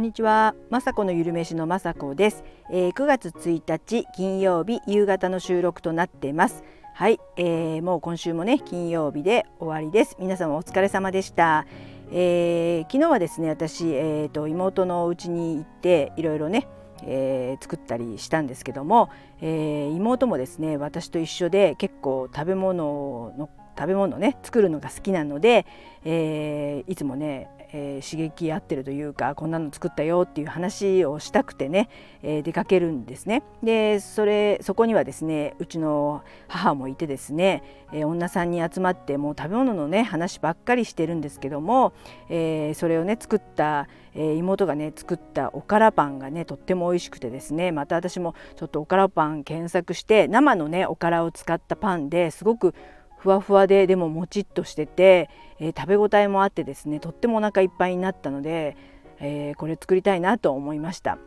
こんにちは、まさこのゆるめしのまさこです、えー、9月1日金曜日夕方の収録となってます。はい、えー、もう今週もね金曜日で終わりです。皆様お疲れ様でした、えー、昨日はですね私、えーと、妹の家に行っていろいろねえー、作ったりしたんですけども、えー、妹もですね私と一緒で結構食べ物の食べ物ね作るのが好きなので、えー、いつもねえー、刺激合ってるというかこんなの作ったよっていう話をしたくてね、えー、出かけるんですね。でそれそこにはですねうちの母もいてですね、えー、女さんに集まってもう食べ物のね話ばっかりしてるんですけども、えそれをね作った、え妹がね作ったおからパンがねとっても美味しくてですねまた私もちょっとおからパン検索して生のねおからを使ったパンですごくふわふわででももちっとしてて、えー、食べ応えもあってですねとってもお腹いっぱいになったので、えー、これ作りたいなと思いました。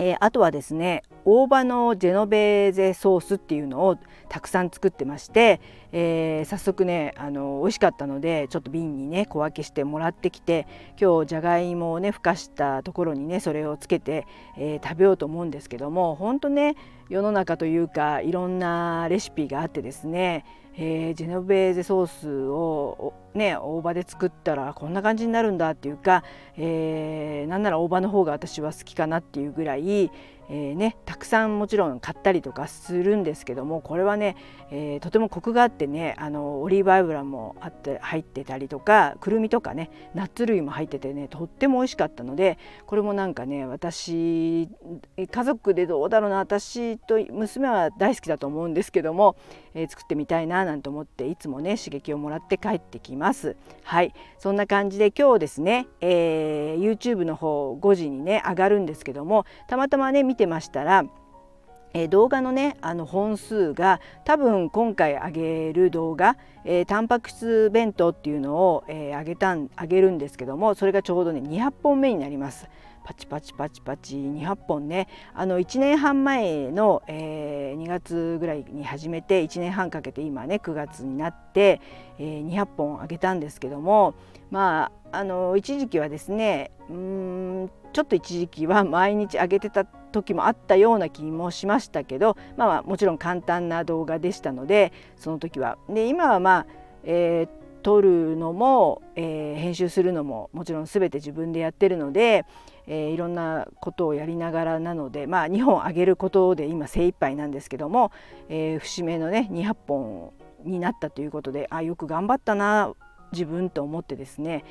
えー、あとはですね大葉のジェノベーゼソースっていうのをたくさん作ってまして、えー、早速ねあの美味しかったのでちょっと瓶にね小分けしてもらってきて今日じゃがいもをねふかしたところにねそれをつけて、えー、食べようと思うんですけども本当ね世の中というかいろんなレシピがあってですねえ、ジェノベーゼソースをね大葉で作ったらこんな感じになるんだっていうか、えー、なんなら大葉の方が私は好きかなっていうぐらい、えー、ね、たくさんもちろん買ったりとかするんですけどもこれはね、えー、とてもコクがあってねあのオリーブ油もあって入ってたりとかくるみとかねナッツ類も入っててねとっても美味しかったのでこれもなんかね私家族でどうだろうな私と娘は大好きだと思うんですけども、えー、作ってみたいななんて思っていつもね刺激をもらって帰ってきます。はいそんな感じで今日ですね、えー、YouTube の方5時にね上がるんですけどもたまたまね見てましたらえ、動画のねあの本数が多分今回上げる動画、えー、タンパク質弁当っていうのを、えー、上げたん上げるんですけどもそれがちょうどね200本目になります。パチパチパチパチ200本ねあの1年半前の、えー、2月ぐらいに始めて1年半かけて今ね9月になって、えー、200本あげたんですけどもまああの一時期はですねうんちょっと一時期は毎日上げてた時もあったような気もしましたけど、まあ、もちろん簡単な動画でしたのでその時は。で今はまあ、えー、撮るのも、えー、編集するのももちろん全て自分でやってるので、えー、いろんなことをやりながらなので、まあ、2本上げることで今精一杯なんですけども、えー、節目のね200本になったということであよく頑張ったな自分と思ってですね、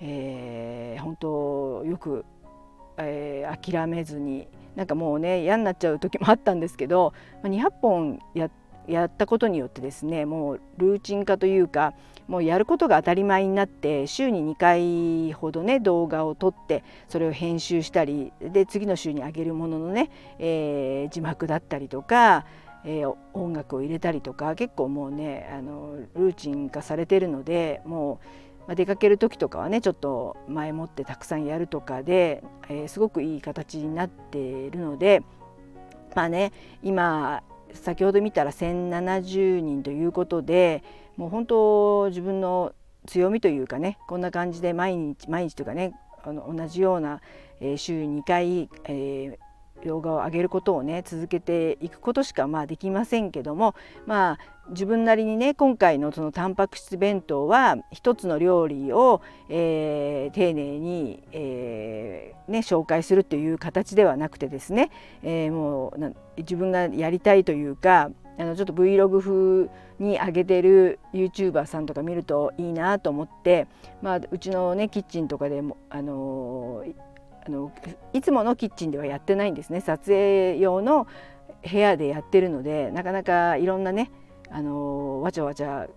えー、本当よく、えー、諦めずになんかもうね嫌になっちゃう時もあったんですけど200本やってやったことによってですねもうルーチン化というかもうやることが当たり前になって週に2回ほどね動画を撮ってそれを編集したりで次の週に上げるもののね、えー、字幕だったりとか、えー、音楽を入れたりとか結構もうねあのルーチン化されてるのでもう、まあ、出かける時とかはねちょっと前もってたくさんやるとかで、えー、すごくいい形になっているのでまあね今先ほど見たら1,070人ということでもう本当自分の強みというかねこんな感じで毎日毎日というかねあの同じような、えー、週2回、えー、動画を上げることをね続けていくことしかまあできませんけどもまあ自分なりにね今回のそのタンパク質弁当は一つの料理を、えー、丁寧に、えー、ね、紹介するという形ではなくてですね、えー、もう自分がやりたいというかあのちょっと Vlog 風に上げてる YouTuber さんとか見るといいなと思って、まあ、うちのねキッチンとかでもあのーあのいつものキッチンではやってないんですね。撮影用の部屋でやってるのでなかなかいろんなねあのわちゃわちゃ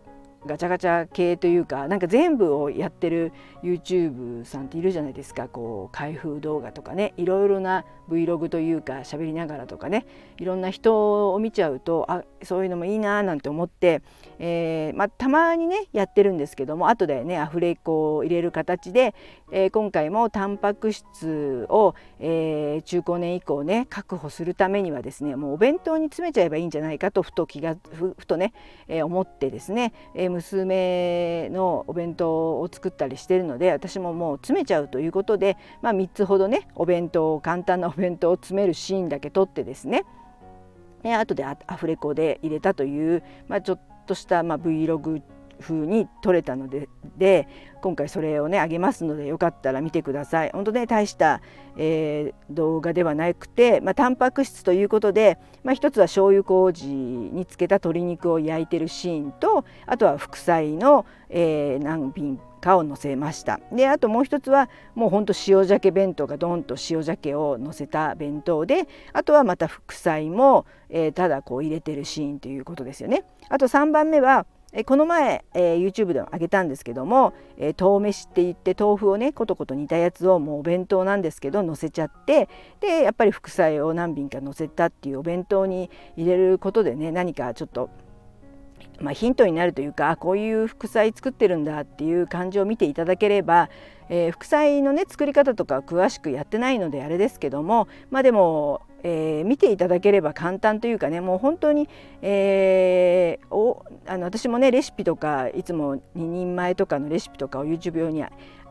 ガチャガチャ系というかなんか全部をやってる YouTube さんっているじゃないですか。こう開封動画とかね。いろいろな Vlog というか喋りながらとかね。いろんな人を見ちゃうとあそういうのもいいななんて思って、えー、まあ、たまにねやってるんですけども後でねアフレコを入れる形で、えー、今回もタンパク質を、えー、中高年以降ね確保するためにはですねもうお弁当に詰めちゃえばいいんじゃないかとふと気がふとね、え思ってですね、え娘のお弁当を作ったりしてるので私ももう詰めちゃうということで、まあ、3つほどねお弁当を簡単なお弁当を詰めるシーンだけ撮ってですね。で後でアフレコで入れたという、まあ、ちょっとした、まあ、Vlog 風に撮れたのでで今回それをねあげますのでよかったら見てください。本当ね大した、えー、動画ではなくて、まあ、タンパク質ということで、まあ、一つは醤油麹につけた鶏肉を焼いてるシーンとあとは副菜の、えー、何品かを載せましたであともう一つはもうほんと塩鮭弁当がドンと塩鮭を載せた弁当であとはまた副菜も、えー、ただこう入れてるシーンということですよね。あと3番目はえこの前、えー、YouTube でもあげたんですけども、えー、豆飯って言って豆腐をねコトコト煮たやつをもうお弁当なんですけど乗せちゃってでやっぱり副菜を何品か乗せたっていうお弁当に入れることでね何かちょっとまあ、ヒントになるというかこういう副菜作ってるんだっていう感じを見ていただければ、えー、副菜のね作り方とか詳しくやってないのであれですけどもまあでもえー、見ていただければ簡単というかねもう本当に、えー、おあの私もねレシピとかいつも2人前とかのレシピとかを YouTube 用に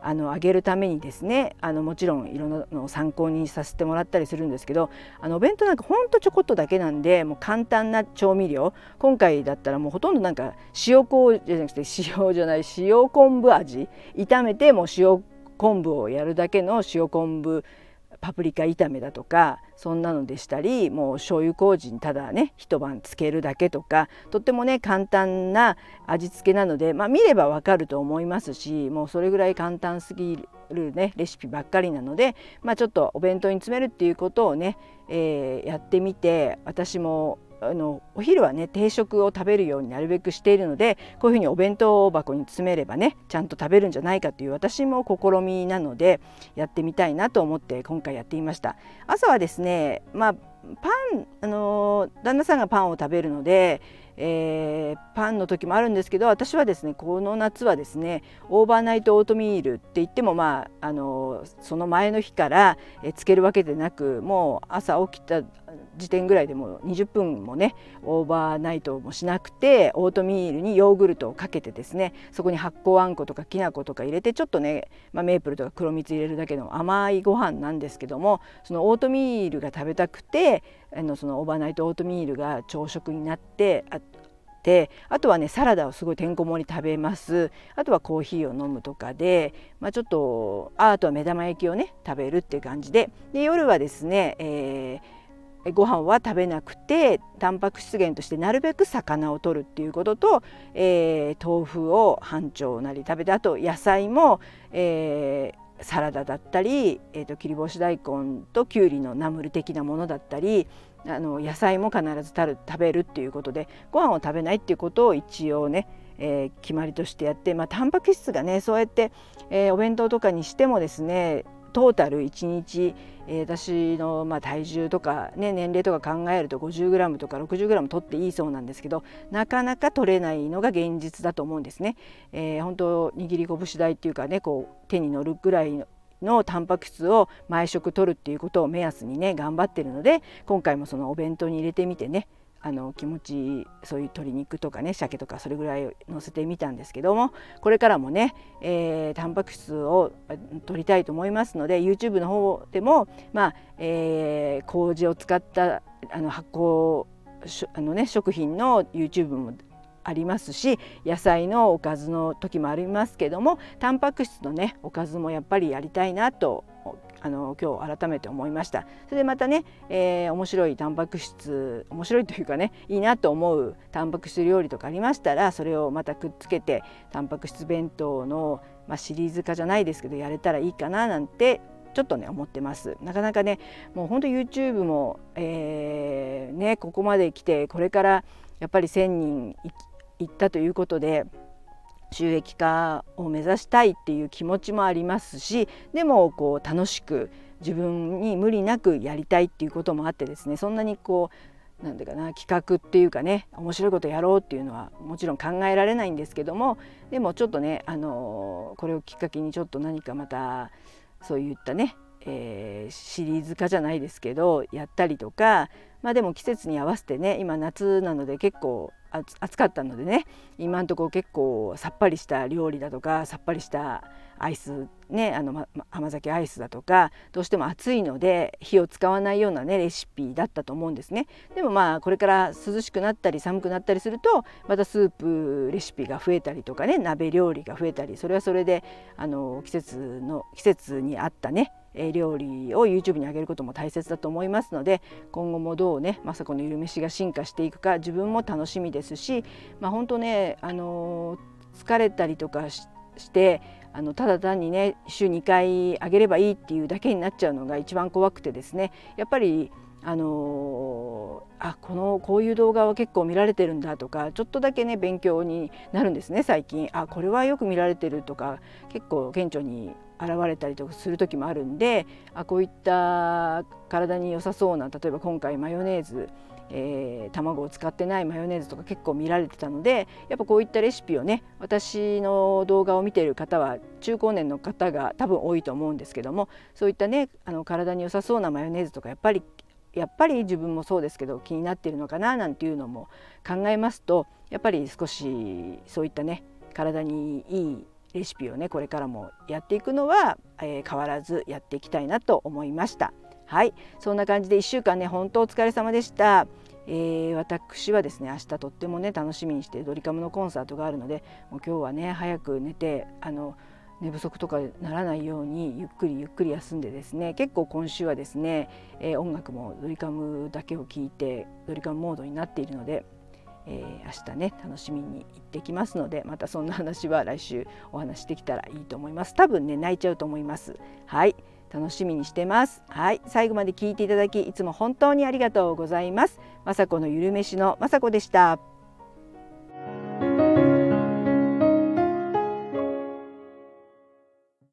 あの上げるためにですねあのもちろんいろんなのを参考にさせてもらったりするんですけどあのお弁当なんかほんとちょこっとだけなんでもう簡単な調味料今回だったらもうほとんどなんか塩麹じゃなくて塩じゃない塩昆布味炒めてもう塩昆布をやるだけの塩昆布味パプリカ炒めだとかそんなのでしたりもう醤油麹にただね一晩漬けるだけとかとってもね簡単な味付けなので、まあ、見ればわかると思いますしもうそれぐらい簡単すぎるねレシピばっかりなので、まあ、ちょっとお弁当に詰めるっていうことをね、えー、やってみて私もあのお昼はね定食を食べるようになるべくしているのでこういうふうにお弁当箱に詰めればねちゃんと食べるんじゃないかという私も試みなのでやってみたいなと思って今回やってみました。朝はですねまあパンあの旦那さんがパンを食べるのでえー、パンの時もあるんですけど私はですねこの夏はですね overnight オートミールって言ってもまああのその前の日から、えつけるわけでなくもう朝起きた時点ぐらいでも20分もね overnight もしなくてオートミールにヨーグルトをかけてですねそこに発酵あんことかきな粉とか入れてちょっとね、まあ、メープルとか黒蜜入れるだけの甘いご飯なんですけどもそのオートミールが食べたくてあのそのオーバーナイトオートミールが朝食になってあてあとはねサラダをすごいてんこ盛り食べます。あとはコーヒーを飲むとかで、まあ、ちょっとあとは目玉焼きをね食べるっていう感じで。で夜はですね、えー、ご飯は食べなくてタンパク質源としてなるべく魚を取るっていうことと、えー、豆腐を半丁なり食べてあと野菜も、えーサラダだったり、えーと、切り干し大根ときゅうりのナムル的なものだったりあの野菜も必ず食べるっていうことでご飯を食べないっていうことを一応ね、えー、決まりとしてやって、まあ、タンパク質がねそうやって、えー、お弁当とかにしてもですねトータル1日、えー、私のまあ体重とか、ね、年齢とか考えると 50g とか 60g 取っていいそうなんですけどなかなか取れないのが現実だと思うんですね。えー、本当握り拳大っていうかねこう手に乗るぐらいのタンパク質を毎食取るっていうことを目安にね頑張ってるので今回もそのお弁当に入れてみてねあの気持ちそういう鶏肉とかね鮭とかそれぐらい乗せてみたんですけどもこれからもね、えー、タンパク質を取りたいと思いますので YouTube の方でもまあ、えー、麹を使ったあの発酵あの、ね、食品の YouTube もありますし野菜のおかずの時もありますけどもタンパク質のねおかずもやっぱりやりたいなとあの今日改めて思いました。それでまたね、えー、面白いタンパク質面白いというかねいいなと思うタンパク質料理とかありましたらそれをまたくっつけてタンパク質弁当の、まあ、シリーズ化じゃないですけどやれたらいいかななんてちょっとね思ってます。なかなかねもうほんと YouTube も、えー、ねここまで来てこれからやっぱり1,000人行ったということで収益化を目指したいっていう気持ちもありますしでもこう楽しく自分に無理なくやりたいっていうこともあってですねそんなにこうなんていうかな企画っていうかね面白いことやろうっていうのはもちろん考えられないんですけどもでもちょっとねあのこれをきっかけにちょっと何かまたそういったね、えー、シリーズ化じゃないですけどやったりとかまあでも季節に合わせてね今夏なので結構暑かったのでね今のとこ結構さっぱりした料理だとかさっぱりしたアイスねあの、ま、甘酒アイスだとかどうしても暑いので火を使わないようなねレシピだったと思うんですね。でもまあこれから涼しくなったり寒くなったりするとまたスープレシピが増えたりとかね鍋料理が増えたりそれはそれであの季節の季節に合ったね料理を YouTube に上げることも大切だと思いますので今後もどうね雅子のゆるめしが進化していくか自分も楽しみですし、まあ、本当ねあの疲れたりとかしてあのただ単にね週2回あげればいいっていうだけになっちゃうのが一番怖くてですねやっぱりあのあこのこういう動画は結構見られてるんだとかちょっとだけね勉強になるんですね最近。あこれはよく見られてるとか結構顕著に現れたりとかする時もあるんであこういった体に良さそうな例えば今回マヨネーズえー、卵を使ってないマヨネーズとか結構見られてたのでやっぱこういったレシピをね私の動画を見ている方は中高年の方が多分多いと思うんですけどもそういったねあの体に良さそうなマヨネーズとかやっぱりやっぱり自分もそうですけど気になってるのかななんていうのも考えますとやっぱり少しそういったね体にいいレシピをねこれからもやっていくのは、えー、変わらずやっていきたいなと思いました。はいそんな感じで1週間ね本当お疲れ様でした。えー、私はですね明日とってもね楽しみにしてドリカムのコンサートがあるのでもう今日はね早く寝てあの寝不足とかならないようにゆっくりゆっくり休んでですね結構今週はですね、えー、音楽もドリカムだけを聴いてドリカムモードになっているので、えー、明日ね楽しみに行ってきますのでまたそんな話は来週お話しできたらいいと思います。多分ね泣いちゃうと思います。はい。楽しみにしてます。はい。最後まで聞いていただきいつも本当にありがとうございます。雅子のゆるめしの雅子でした。